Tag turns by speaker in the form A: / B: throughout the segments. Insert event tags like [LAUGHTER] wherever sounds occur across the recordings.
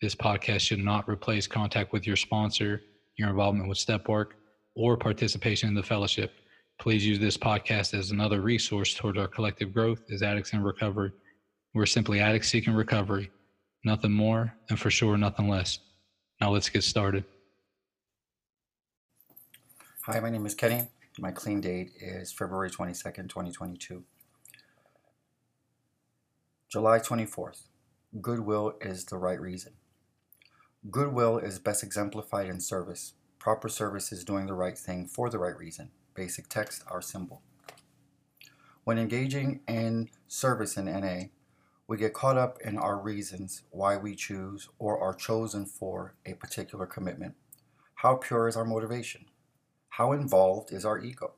A: This podcast should not replace contact with your sponsor, your involvement with step work, or participation in the fellowship. Please use this podcast as another resource toward our collective growth as addicts in recovery. We're simply addicts seeking recovery, nothing more, and for sure, nothing less. Now let's get started.
B: Hi, my name is Kenny. My clean date is February 22nd, 2022. July 24th. Goodwill is the right reason. Goodwill is best exemplified in service. Proper service is doing the right thing for the right reason. Basic text, our symbol. When engaging in service in NA, we get caught up in our reasons why we choose or are chosen for a particular commitment. How pure is our motivation? How involved is our ego?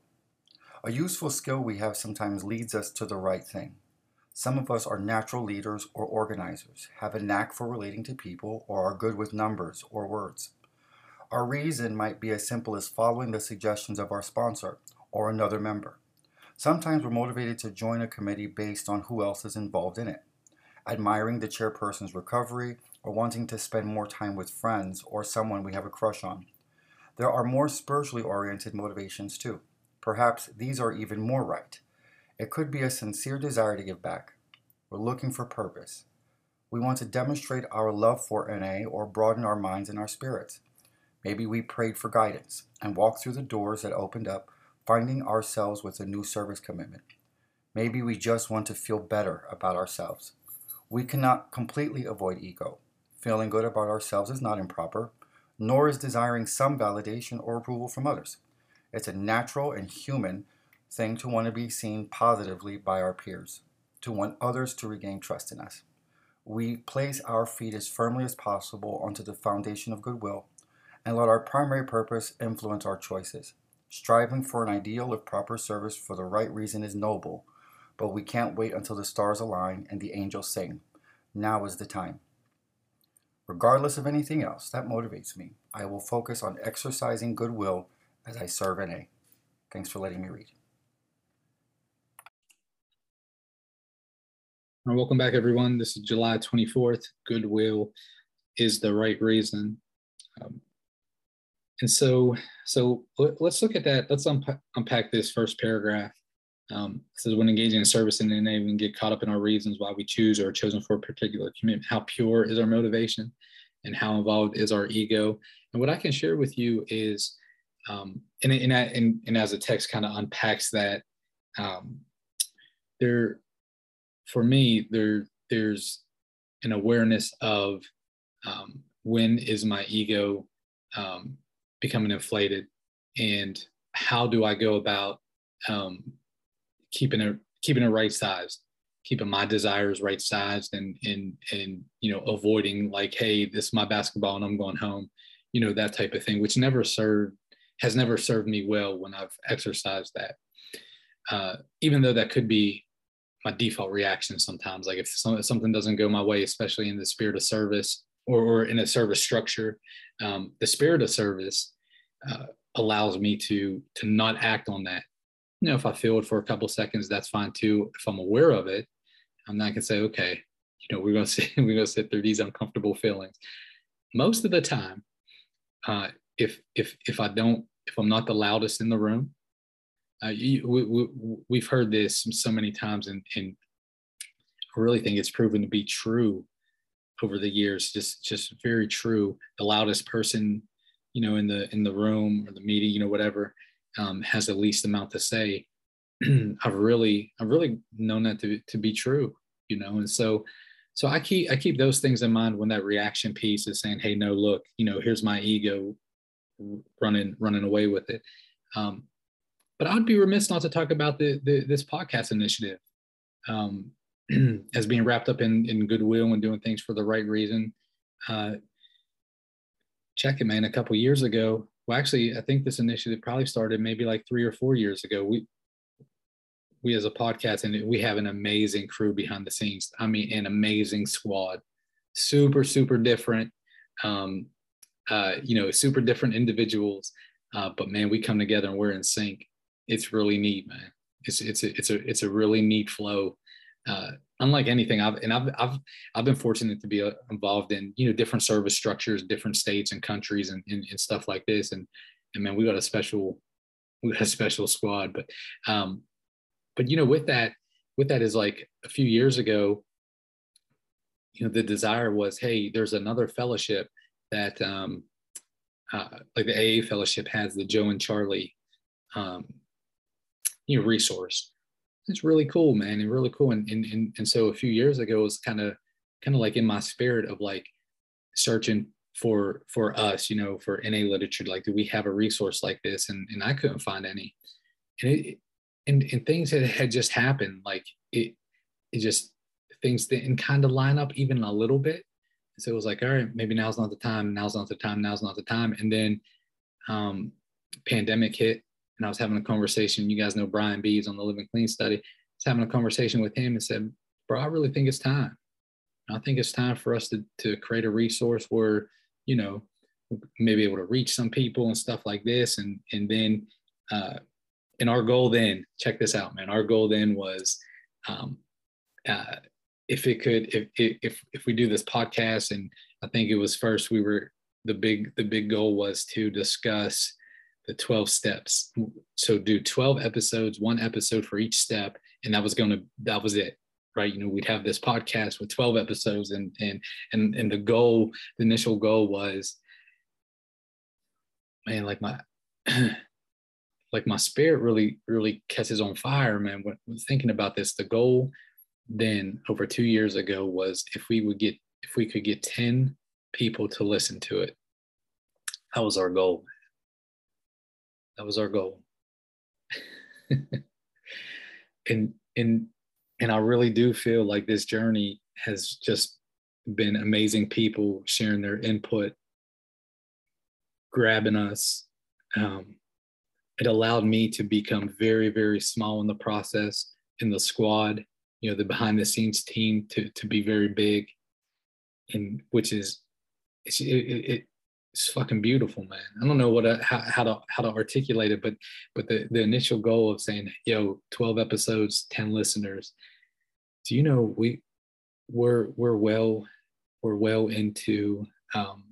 B: A useful skill we have sometimes leads us to the right thing. Some of us are natural leaders or organizers, have a knack for relating to people, or are good with numbers or words. Our reason might be as simple as following the suggestions of our sponsor or another member. Sometimes we're motivated to join a committee based on who else is involved in it, admiring the chairperson's recovery, or wanting to spend more time with friends or someone we have a crush on. There are more spiritually oriented motivations too. Perhaps these are even more right. It could be a sincere desire to give back. We're looking for purpose. We want to demonstrate our love for NA or broaden our minds and our spirits. Maybe we prayed for guidance and walked through the doors that opened up, finding ourselves with a new service commitment. Maybe we just want to feel better about ourselves. We cannot completely avoid ego. Feeling good about ourselves is not improper, nor is desiring some validation or approval from others. It's a natural and human thing to want to be seen positively by our peers, to want others to regain trust in us. We place our feet as firmly as possible onto the foundation of goodwill and let our primary purpose influence our choices. Striving for an ideal of proper service for the right reason is noble, but we can't wait until the stars align and the angels sing. Now is the time. Regardless of anything else that motivates me, I will focus on exercising goodwill as I serve NA. Thanks for letting me read.
A: Welcome back, everyone. This is July 24th. Goodwill is the right reason. Um, and so, so let's look at that. Let's unpack, unpack this first paragraph. Um, it says, when engaging in service in NA, we can get caught up in our reasons why we choose or are chosen for a particular commitment. How pure is our motivation and how involved is our ego? And what I can share with you is, um, and, and, and, and as the text kind of unpacks that, um, there, for me, there there's an awareness of um, when is my ego um, becoming inflated, and how do I go about um, keeping it keeping it right sized, keeping my desires right sized, and and and you know avoiding like, hey, this is my basketball and I'm going home, you know that type of thing, which never served has never served me well when I've exercised that. Uh, even though that could be my default reaction sometimes. Like if something doesn't go my way, especially in the spirit of service or, or in a service structure, um, the spirit of service uh, allows me to to not act on that. You know, if I feel it for a couple seconds, that's fine too. If I'm aware of it, I'm not gonna say, okay, you know, we're gonna [LAUGHS] sit, we're gonna sit through these uncomfortable feelings. Most of the time, uh, if if if I don't, if I'm not the loudest in the room, uh, you, we, we, have heard this so many times, and, and I really think it's proven to be true over the years. Just, just very true. The loudest person, you know, in the in the room or the meeting, you know, whatever, um, has the least amount to say. [CLEARS THROAT] I've really, I've really known that to to be true, you know, and so. So I keep I keep those things in mind when that reaction piece is saying, "Hey, no, look, you know, here's my ego running running away with it." Um, but I would be remiss not to talk about the, the this podcast initiative um, [CLEARS THROAT] as being wrapped up in, in goodwill and doing things for the right reason. Uh, check it, man. A couple years ago, well, actually, I think this initiative probably started maybe like three or four years ago. We we as a podcast and we have an amazing crew behind the scenes. I mean, an amazing squad, super super different. Um, uh, you know, super different individuals. Uh, but man, we come together and we're in sync. It's really neat, man. It's it's a, it's a it's a really neat flow. Uh, unlike anything I've and I've I've I've been fortunate to be uh, involved in you know different service structures, different states and countries and, and, and stuff like this. And and man, we got a special we got a special squad. But um, but you know with that with that is like a few years ago, you know the desire was hey, there's another fellowship that um, uh, like the AA fellowship has the Joe and Charlie um, you know resource it's really cool, man, and really cool. And and and, and so a few years ago, it was kind of kind of like in my spirit of like searching for for us, you know, for NA literature. Like, do we have a resource like this? And and I couldn't find any. And it and and things that had just happened, like it it just things didn't kind of line up even a little bit. So it was like, all right, maybe now's not the time. Now's not the time. Now's not the time. And then um, pandemic hit, and I was having a conversation. You guys know Brian Bees on the Living Clean study. I was having a conversation with him and said, "Bro, I really think it's time. I think it's time for us to to create a resource where you know maybe able to reach some people and stuff like this. And and then uh, and our goal then, check this out, man. Our goal then was." Um, uh, if it could if, if if we do this podcast and i think it was first we were the big the big goal was to discuss the 12 steps. So do 12 episodes, one episode for each step. And that was going to, that was it. Right. You know, we'd have this podcast with 12 episodes and, and, and, and the goal, the initial goal was, man, like my, [CLEARS THROAT] like my spirit really, really catches on fire, man. When, when thinking about this, the goal then over two years ago was if we would get, if we could get 10 people to listen to it, that was our goal that was our goal. [LAUGHS] and and and I really do feel like this journey has just been amazing people sharing their input, grabbing us. Um, it allowed me to become very, very small in the process in the squad, you know, the behind the scenes team to, to be very big and which is, it, it, it's fucking beautiful, man. I don't know what uh, how, how to how to articulate it, but but the the initial goal of saying, yo, 12 episodes, 10 listeners. Do you know we we're we're well we're well into um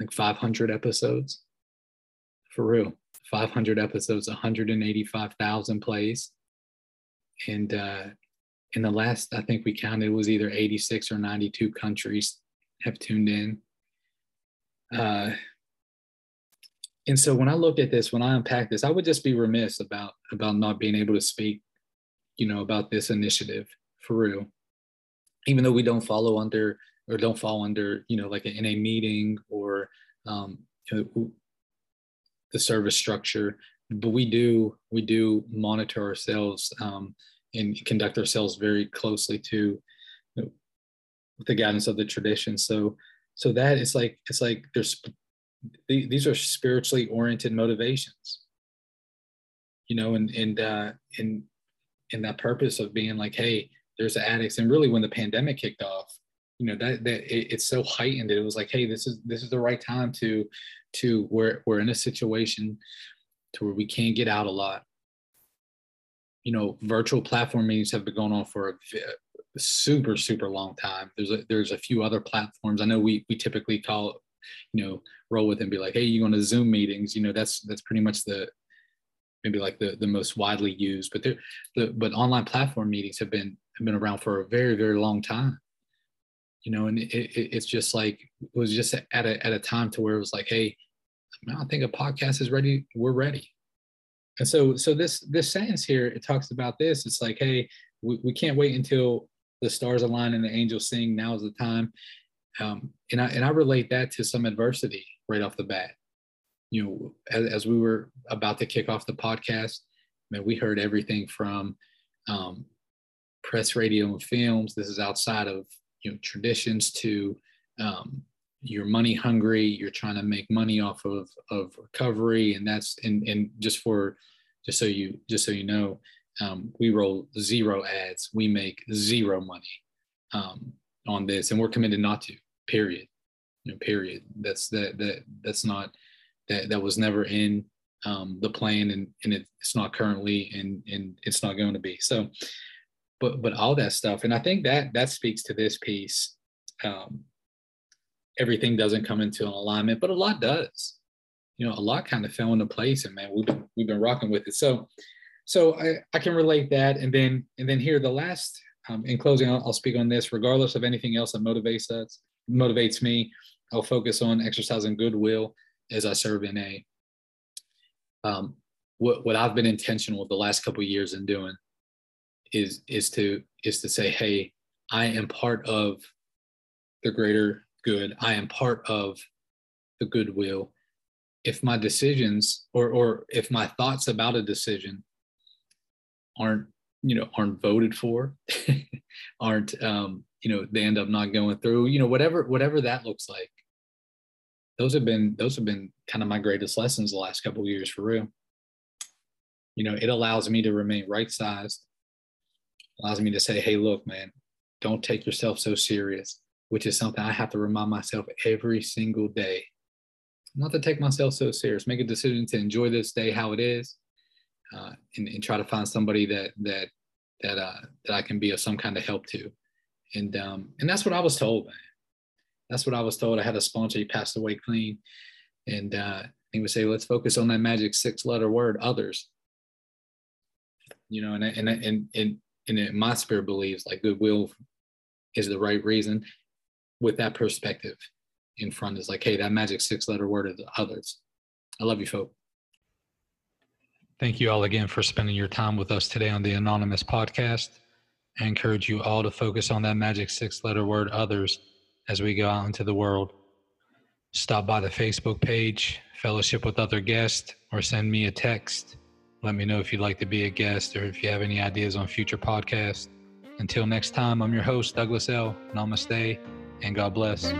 A: like 500 episodes for real 500 episodes 185,000 plays and uh in the last i think we counted was either 86 or 92 countries have tuned in uh, and so when I look at this, when I unpack this, I would just be remiss about about not being able to speak, you know, about this initiative for real. Even though we don't follow under or don't fall under, you know, like in a meeting or um, the service structure, but we do we do monitor ourselves um, and conduct ourselves very closely to you know, the guidance of the tradition. So so that is like it's like there's these are spiritually oriented motivations. You know and and uh and and that purpose of being like hey there's addicts. And really when the pandemic kicked off you know that that it, it's so heightened it was like hey this is this is the right time to to we're we're in a situation to where we can't get out a lot. You know virtual platform meetings have been going on for a super super long time. There's a there's a few other platforms. I know we we typically call you know roll with and be like hey you going to zoom meetings? You know that's that's pretty much the maybe like the the most widely used but there the but online platform meetings have been have been around for a very very long time. You know and it, it, it's just like it was just at a at a time to where it was like hey i think a podcast is ready. We're ready. And so so this this sentence here it talks about this. It's like hey we, we can't wait until the stars align and the angels sing. Now is the time. Um, and I and I relate that to some adversity right off the bat. You know, as, as we were about to kick off the podcast, man, we heard everything from um, press, radio, and films. This is outside of you know traditions to um, you're money hungry you're trying to make money off of of recovery and that's and and just for just so you just so you know um, we roll zero ads we make zero money um, on this and we're committed not to period you know period that's that that that's not that that was never in um, the plan and and it, it's not currently and and it's not going to be so but but all that stuff and i think that that speaks to this piece um, everything doesn't come into an alignment, but a lot does. You know, a lot kind of fell into place, and man, we've been we've been rocking with it. So, so I, I can relate that, and then and then here the last um, in closing, I'll, I'll speak on this. Regardless of anything else that motivates us, motivates me, I'll focus on exercising goodwill as I serve NA. Um, what what I've been intentional with the last couple years in doing is is to is to say, hey, I am part of the greater good. I am part of the goodwill. If my decisions or or if my thoughts about a decision aren't you know aren't voted for, [LAUGHS] aren't um, you know they end up not going through. You know whatever whatever that looks like. Those have been those have been kind of my greatest lessons the last couple years for real. You know, it allows me to remain right sized, allows me to say, hey, look, man, don't take yourself so serious which is something I have to remind myself every single day. Not to take myself so serious. Make a decision to enjoy this day how it is, uh, and, and, try to find somebody that that that uh, that I can be of some kind of help to. And um, and that's what I was told, man. That's what I was told. I had a sponsor. He passed away clean, and uh, he would say, "Let's focus on that magic six-letter word, others." You know, and and and and and my spirit believes like goodwill is the right reason with that perspective in front is like, hey, that magic six letter word of the others. I love you, folks.
C: Thank you all again for spending your time with us today on the Anonymous podcast. I encourage you all to focus on that magic six letter word, others, as we go out into the world. Stop by the Facebook page, fellowship with other guests, or send me a text. Let me know if you'd like to be a guest or if you have any ideas on future podcasts. Until next time, I'm your host, Douglas L. Namaste and God bless.